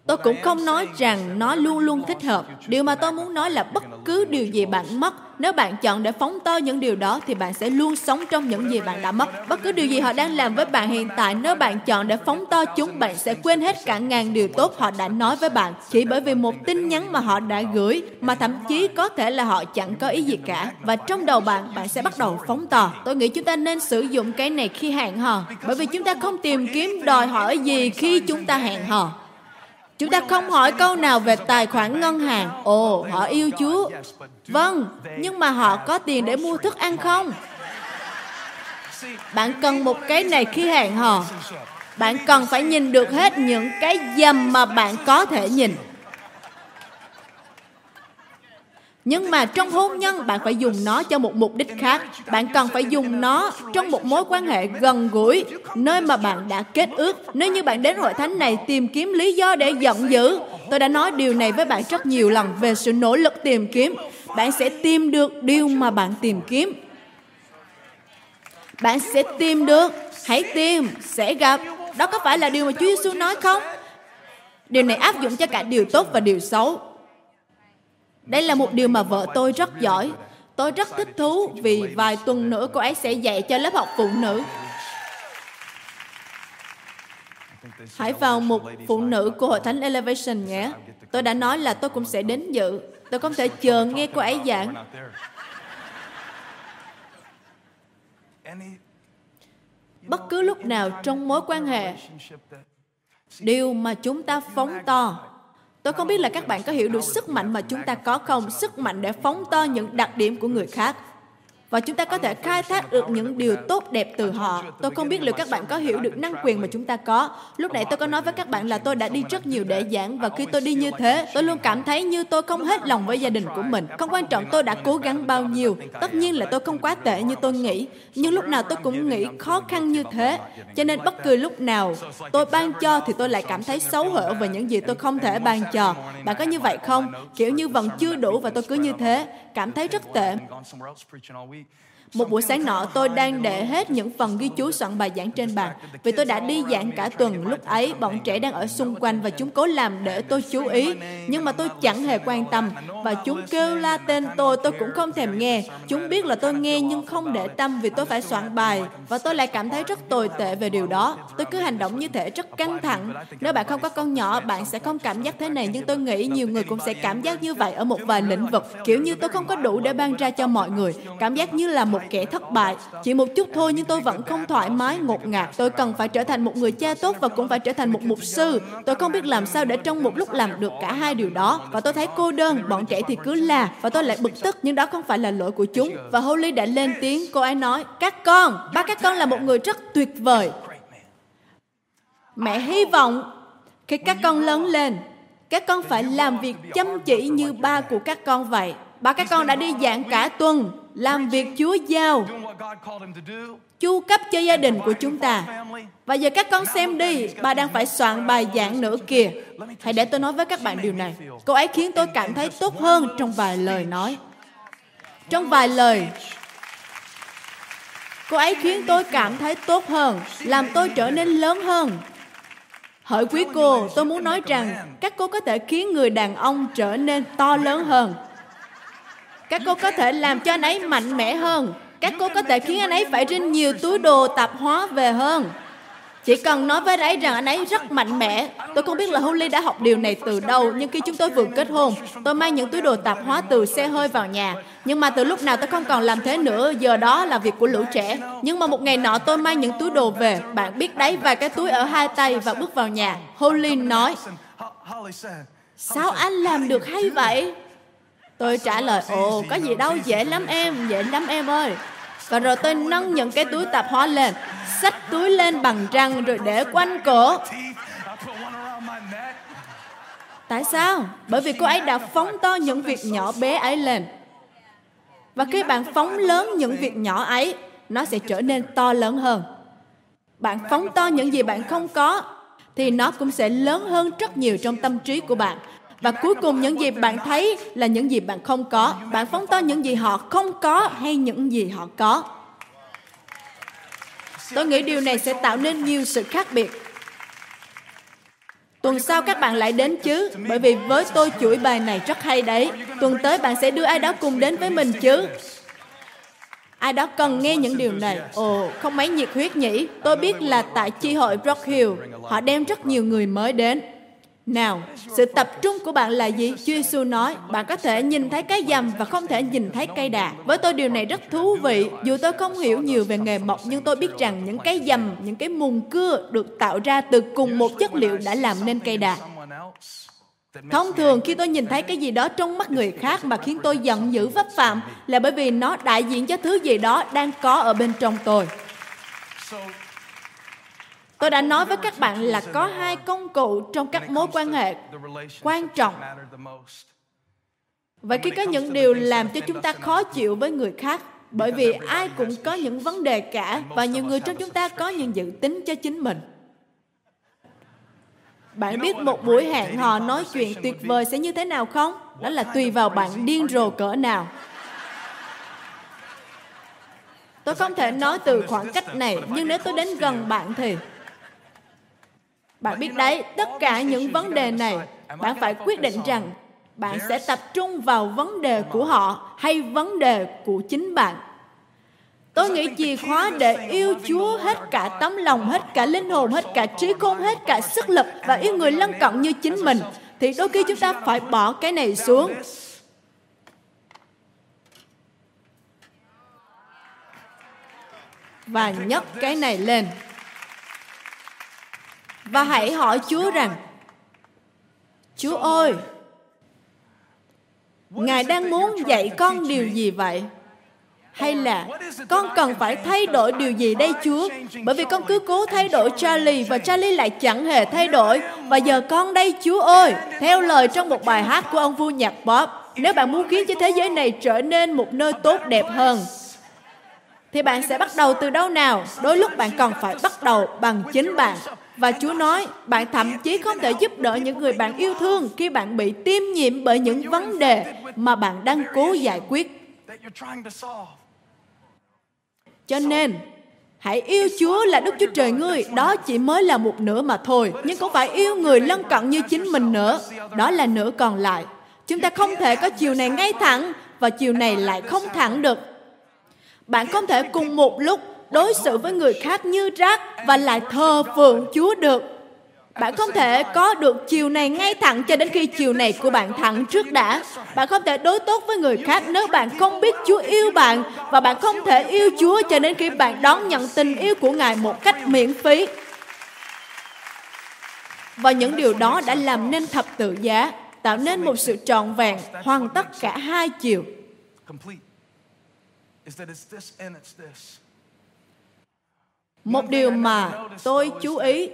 Tôi cũng không nói rằng nó luôn luôn thích hợp. Điều mà tôi muốn nói là bất cứ điều gì bạn mất, nếu bạn chọn để phóng to những điều đó thì bạn sẽ luôn sống trong những gì bạn đã mất. Bất cứ điều gì họ đang làm với bạn hiện tại, nếu bạn chọn để phóng to chúng, bạn sẽ quên hết cả ngàn điều tốt họ đã nói với bạn chỉ bởi vì một tin nhắn mà họ đã gửi, mà thậm chí có thể là họ chẳng có ý gì cả. Và trong đầu bạn, bạn sẽ bắt đầu phóng to. Tôi nghĩ chúng ta nên sử dụng cái này khi hẹn hò, bởi vì chúng ta không tìm kiếm đòi hỏi gì khi chúng ta hẹn hò. Chúng ta không hỏi câu nào về tài khoản ngân hàng. Ồ, họ yêu Chúa. Vâng, nhưng mà họ có tiền để mua thức ăn không? Bạn cần một cái này khi hẹn hò. Bạn cần phải nhìn được hết những cái dầm mà bạn có thể nhìn. Nhưng mà trong hôn nhân bạn phải dùng nó cho một mục đích khác. Bạn cần phải dùng nó trong một mối quan hệ gần gũi, nơi mà bạn đã kết ước. Nếu như bạn đến hội thánh này tìm kiếm lý do để giận dữ, tôi đã nói điều này với bạn rất nhiều lần về sự nỗ lực tìm kiếm. Bạn sẽ tìm được điều mà bạn tìm kiếm. Bạn sẽ tìm được, hãy tìm, sẽ gặp. Đó có phải là điều mà Chúa Giêsu nói không? Điều này áp dụng cho cả điều tốt và điều xấu. Đây là một điều mà vợ tôi rất giỏi. Tôi rất thích thú vì vài tuần nữa cô ấy sẽ dạy cho lớp học phụ nữ. Hãy vào một phụ nữ của Hội Thánh Elevation nhé. Tôi đã nói là tôi cũng sẽ đến dự. Tôi không thể chờ nghe cô ấy giảng. Bất cứ lúc nào trong mối quan hệ, điều mà chúng ta phóng to Tôi không biết là các bạn có hiểu được sức mạnh mà chúng ta có không? Sức mạnh để phóng to những đặc điểm của người khác và chúng ta có thể khai thác được những điều tốt đẹp từ họ. Tôi không biết liệu các bạn có hiểu được năng quyền mà chúng ta có. Lúc nãy tôi có nói với các bạn là tôi đã đi rất nhiều để giảng và khi tôi đi như thế, tôi luôn cảm thấy như tôi không hết lòng với gia đình của mình. Không quan trọng tôi đã cố gắng bao nhiêu. Tất nhiên là tôi không quá tệ như tôi nghĩ, nhưng lúc nào tôi cũng nghĩ khó khăn như thế. Cho nên bất cứ lúc nào tôi ban cho thì tôi lại cảm thấy xấu hổ về những gì tôi không thể ban cho. Bạn có như vậy không? Kiểu như vẫn chưa đủ và tôi cứ như thế, cảm thấy rất tệ. Một buổi sáng nọ, tôi đang để hết những phần ghi chú soạn bài giảng trên bàn. Vì tôi đã đi giảng cả tuần, lúc ấy bọn trẻ đang ở xung quanh và chúng cố làm để tôi chú ý. Nhưng mà tôi chẳng hề quan tâm. Và chúng kêu la tên tôi, tôi cũng không thèm nghe. Chúng biết là tôi nghe nhưng không để tâm vì tôi phải soạn bài. Và tôi lại cảm thấy rất tồi tệ về điều đó. Tôi cứ hành động như thể rất căng thẳng. Nếu bạn không có con nhỏ, bạn sẽ không cảm giác thế này. Nhưng tôi nghĩ nhiều người cũng sẽ cảm giác như vậy ở một vài lĩnh vực. Kiểu như tôi không có đủ để ban ra cho mọi người. Cảm giác như là một kẻ thất bại. Chỉ một chút thôi nhưng tôi vẫn không thoải mái, ngột ngạt. Tôi cần phải trở thành một người cha tốt và cũng phải trở thành một mục sư. Tôi không biết làm sao để trong một lúc làm được cả hai điều đó. Và tôi thấy cô đơn, bọn trẻ thì cứ là. Và tôi lại bực tức, nhưng đó không phải là lỗi của chúng. Và Holly đã lên tiếng, cô ấy nói, các con, ba các con là một người rất tuyệt vời. Mẹ hy vọng khi các con lớn lên, các con phải làm việc chăm chỉ như ba của các con vậy. Ba các con đã đi giảng cả tuần, làm việc Chúa giao, chu cấp cho gia đình của chúng ta. Và giờ các con xem đi, bà đang phải soạn bài giảng nữa kìa. Hãy để tôi nói với các bạn điều này. Cô ấy khiến tôi cảm thấy tốt hơn trong vài lời nói. Trong vài lời, cô ấy khiến tôi cảm thấy tốt hơn, làm tôi trở nên lớn hơn. Hỡi quý cô, tôi muốn nói rằng các cô có thể khiến người đàn ông trở nên to lớn hơn các cô có thể làm cho anh ấy mạnh mẽ hơn. Các cô có thể khiến anh ấy phải rinh nhiều túi đồ tạp hóa về hơn. Chỉ cần nói với anh ấy rằng anh ấy rất mạnh mẽ. Tôi không biết là Holly đã học điều này từ đâu nhưng khi chúng tôi vừa kết hôn tôi mang những túi đồ tạp hóa từ xe hơi vào nhà. Nhưng mà từ lúc nào tôi không còn làm thế nữa giờ đó là việc của lũ trẻ. Nhưng mà một ngày nọ tôi mang những túi đồ về. Bạn biết đấy vài cái túi ở hai tay và bước vào nhà. Holly nói sao anh làm được hay vậy Tôi trả lời, ồ, có gì đâu, dễ lắm em, dễ lắm em ơi. Và rồi tôi nâng những cái túi tạp hóa lên, xách túi lên bằng răng rồi để quanh cổ. Tại sao? Bởi vì cô ấy đã phóng to những việc nhỏ bé ấy lên. Và khi bạn phóng lớn những việc nhỏ ấy, nó sẽ trở nên to lớn hơn. Bạn phóng to những gì bạn không có, thì nó cũng sẽ lớn hơn rất nhiều trong tâm trí của bạn và cuối cùng những gì bạn thấy là những gì bạn không có bạn phóng to những gì họ không có hay những gì họ có tôi nghĩ điều này sẽ tạo nên nhiều sự khác biệt Tuần sau các bạn lại đến chứ, bởi vì với tôi chuỗi bài này rất hay đấy. Tuần tới bạn sẽ đưa ai đó cùng đến với mình chứ. Ai đó cần nghe những điều này. Ồ, không mấy nhiệt huyết nhỉ. Tôi biết là tại chi hội Rock Hill, họ đem rất nhiều người mới đến. Nào, sự tập trung của bạn là gì? Chúa Giêsu nói, bạn có thể nhìn thấy cái dầm và không thể nhìn thấy cây đà. Với tôi điều này rất thú vị. Dù tôi không hiểu nhiều về nghề mộc, nhưng tôi biết rằng những cái dầm, những cái mùn cưa được tạo ra từ cùng một chất liệu đã làm nên cây đà. Thông thường khi tôi nhìn thấy cái gì đó trong mắt người khác mà khiến tôi giận dữ vấp phạm là bởi vì nó đại diện cho thứ gì đó đang có ở bên trong tôi. Tôi đã nói với các bạn là có hai công cụ trong các mối quan hệ quan trọng. Vậy khi có những điều làm cho chúng ta khó chịu với người khác, bởi vì ai cũng có những vấn đề cả và nhiều người trong chúng ta có những dự tính cho chính mình. Bạn biết một buổi hẹn hò nói chuyện tuyệt vời sẽ như thế nào không? Đó là tùy vào bạn điên rồ cỡ nào. Tôi không thể nói từ khoảng cách này, nhưng nếu tôi đến gần bạn thì bạn biết đấy, tất cả những vấn đề này, bạn phải quyết định rằng bạn sẽ tập trung vào vấn đề của họ hay vấn đề của chính bạn. Tôi nghĩ chìa khóa để yêu Chúa hết cả tấm lòng, hết cả linh hồn, hết cả trí khôn, hết cả sức lực và yêu người lân cận như chính mình thì đôi khi chúng ta phải bỏ cái này xuống. Và nhấc cái này lên và hãy hỏi Chúa rằng Chúa ơi Ngài đang muốn dạy con điều gì vậy? Hay là con cần phải thay đổi điều gì đây Chúa? Bởi vì con cứ cố thay đổi Charlie và Charlie lại chẳng hề thay đổi. Và giờ con đây Chúa ơi, theo lời trong một bài hát của ông vua nhạc Bob, nếu bạn muốn khiến cho thế giới này trở nên một nơi tốt đẹp hơn, thì bạn sẽ bắt đầu từ đâu nào? Đôi lúc bạn còn phải bắt đầu bằng chính bạn. Và Chúa nói, bạn thậm chí không thể giúp đỡ những người bạn yêu thương khi bạn bị tiêm nhiễm bởi những vấn đề mà bạn đang cố giải quyết. Cho nên, hãy yêu Chúa là Đức Chúa Trời ngươi, đó chỉ mới là một nửa mà thôi, nhưng cũng phải yêu người lân cận như chính mình nữa, đó là nửa còn lại. Chúng ta không thể có chiều này ngay thẳng và chiều này lại không thẳng được. Bạn không thể cùng một lúc đối xử với người khác như rác và lại thờ phượng Chúa được. Bạn không thể có được chiều này ngay thẳng cho đến khi chiều này của bạn thẳng trước đã. Bạn không thể đối tốt với người khác nếu bạn không biết Chúa yêu bạn và bạn không thể yêu Chúa cho đến khi bạn đón nhận tình yêu của Ngài một cách miễn phí. Và những điều đó đã làm nên thập tự giá, tạo nên một sự trọn vẹn, hoàn tất cả hai chiều. Một điều mà tôi chú ý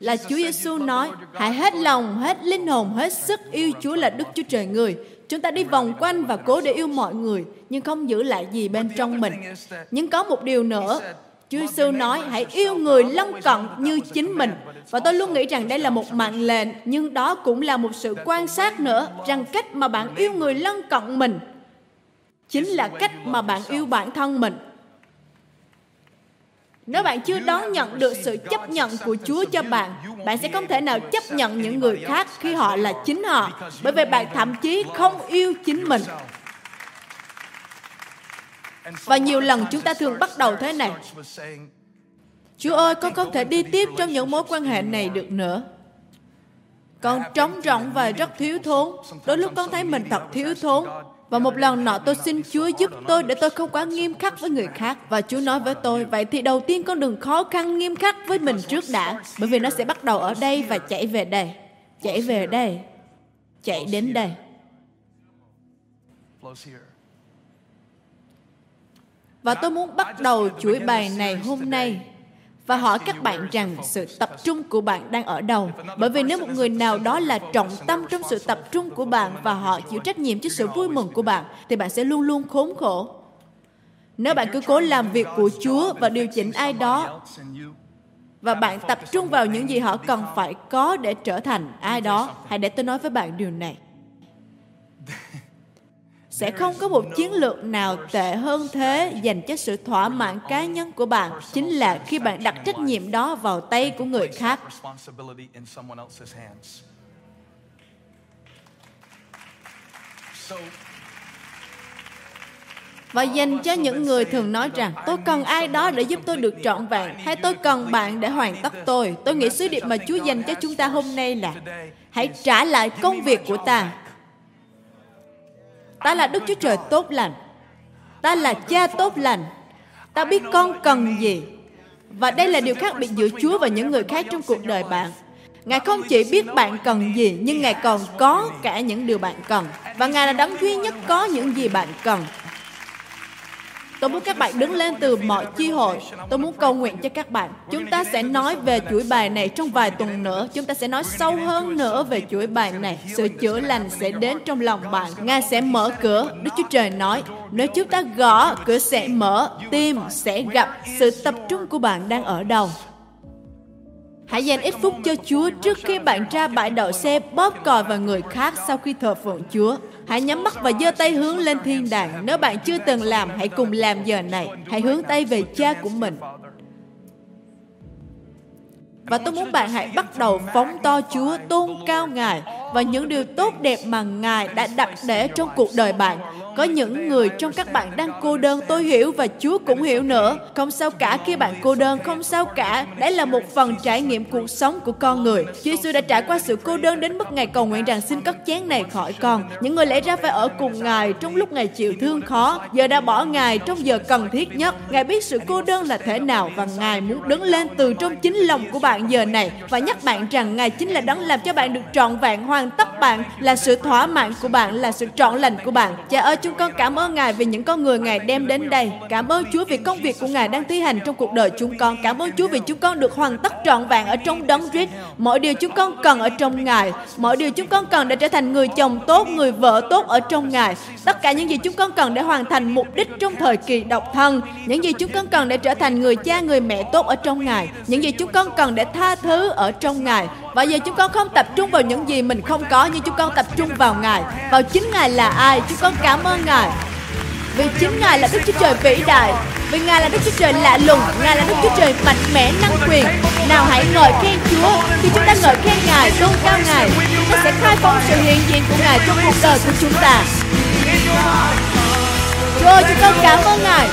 là Chúa Giêsu nói, hãy hết lòng, hết linh hồn, hết sức yêu Chúa là Đức Chúa Trời người. Chúng ta đi vòng quanh và cố để yêu mọi người, nhưng không giữ lại gì bên trong mình. Nhưng có một điều nữa, Chúa Giêsu nói, hãy yêu người lân cận như chính mình. Và tôi luôn nghĩ rằng đây là một mạng lệnh, nhưng đó cũng là một sự quan sát nữa, rằng cách mà bạn yêu người lân cận mình chính là cách mà bạn yêu bản thân mình. Nếu bạn chưa đón nhận được sự chấp nhận của Chúa cho bạn, bạn sẽ không thể nào chấp nhận những người khác khi họ là chính họ, bởi vì bạn thậm chí không yêu chính mình. Và nhiều lần chúng ta thường bắt đầu thế này. Chúa ơi, con không thể đi tiếp trong những mối quan hệ này được nữa. Con trống rỗng và rất thiếu thốn. Đôi lúc con thấy mình thật thiếu thốn. Và một lần nọ tôi xin Chúa giúp tôi để tôi không quá nghiêm khắc với người khác. Và Chúa nói với tôi, vậy thì đầu tiên con đừng khó khăn nghiêm khắc với mình trước đã. Bởi vì nó sẽ bắt đầu ở đây và chạy về đây. Chạy về đây. Chạy đến đây. Và tôi muốn bắt đầu chuỗi bài này hôm nay và hỏi các bạn rằng sự tập trung của bạn đang ở đâu. Bởi vì nếu một người nào đó là trọng tâm trong sự tập trung của bạn và họ chịu trách nhiệm cho sự vui mừng của bạn, thì bạn sẽ luôn luôn khốn khổ. Nếu bạn cứ cố làm việc của Chúa và điều chỉnh ai đó, và bạn tập trung vào những gì họ cần phải có để trở thành ai đó, hãy để tôi nói với bạn điều này sẽ không có một chiến lược nào tệ hơn thế dành cho sự thỏa mãn cá nhân của bạn. Chính là khi bạn đặt trách nhiệm đó vào tay của người khác. Và dành cho những người thường nói rằng tôi cần ai đó để giúp tôi được trọn vẹn hay tôi cần bạn để hoàn tất tôi? Tôi nghĩ sứ điệp mà chúa dành cho chúng ta hôm nay là hãy trả lại công việc của ta ta là đức chúa trời tốt lành ta là cha tốt lành ta biết con cần gì và đây là điều khác biệt giữa chúa và những người khác trong cuộc đời bạn Ngài không chỉ biết bạn cần gì, nhưng Ngài còn có cả những điều bạn cần. Và Ngài là đấng duy nhất có những gì bạn cần. Tôi muốn các bạn đứng lên từ mọi chi hội. Tôi muốn cầu nguyện cho các bạn. Chúng ta sẽ nói về chuỗi bài này trong vài tuần nữa. Chúng ta sẽ nói sâu hơn nữa về chuỗi bài này. Sự chữa lành sẽ đến trong lòng bạn. Ngài sẽ mở cửa. Đức Chúa Trời nói, nếu chúng ta gõ, cửa sẽ mở, tim sẽ gặp. Sự tập trung của bạn đang ở đâu? Hãy dành ít phút cho Chúa trước khi bạn ra bãi đậu xe bóp còi vào người khác sau khi thờ phượng Chúa. Hãy nhắm mắt và giơ tay hướng lên thiên đàng. Nếu bạn chưa từng làm, hãy cùng làm giờ này. Hãy hướng tay về cha của mình. Và tôi muốn bạn hãy bắt đầu phóng to Chúa, tôn cao Ngài và những điều tốt đẹp mà Ngài đã đặt để trong cuộc đời bạn. Có những người trong các bạn đang cô đơn, tôi hiểu và Chúa cũng hiểu nữa. Không sao cả khi bạn cô đơn, không sao cả. Đấy là một phần trải nghiệm cuộc sống của con người. Chúa Giêsu đã trải qua sự cô đơn đến mức Ngài cầu nguyện rằng xin cất chén này khỏi con. Những người lẽ ra phải ở cùng Ngài trong lúc Ngài chịu thương khó, giờ đã bỏ Ngài trong giờ cần thiết nhất. Ngài biết sự cô đơn là thế nào và Ngài muốn đứng lên từ trong chính lòng của bạn giờ này và nhắc bạn rằng Ngài chính là đấng làm cho bạn được trọn vẹn hoàn hoàn tất bạn là sự thỏa mãn của bạn là sự trọn lành của bạn cha ơi chúng con cảm ơn ngài vì những con người ngài đem đến đây. Cảm ơn chúa vì công việc của ngài đang thi hành trong cuộc đời chúng con. Cảm ơn chúa vì chúng con được hoàn tất trọn vẹn ở trong đấng Christ. Mọi điều chúng con cần ở trong ngài. Mọi điều chúng con cần để trở thành người chồng tốt, người vợ tốt ở trong ngài. Tất cả những gì chúng con cần để hoàn thành mục đích trong thời kỳ độc thân. Những gì chúng con cần để trở thành người cha, người mẹ tốt ở trong ngài. Những gì chúng con cần để tha thứ ở trong ngài. Và giờ chúng con không tập trung vào những gì mình không có, nhưng chúng con tập trung vào Ngài. Vào chính Ngài là ai? Chúng con cảm ơn. Vâng ơn Ngài. Vì chính Ngài là Đức Chúa Trời vĩ đại Vì Ngài là Đức Chúa Trời lạ lùng Ngài là Đức Chúa Trời mạnh mẽ năng quyền. Nào hãy ngợi khen Chúa. Khi chúng ta ngợi khen Ngài, tôn cao Ngài Chúng ta sẽ khai phóng sự hiện diện của Ngài trong cuộc đời của chúng ta. Chúa ơi, chúng con cảm ơn Ngài.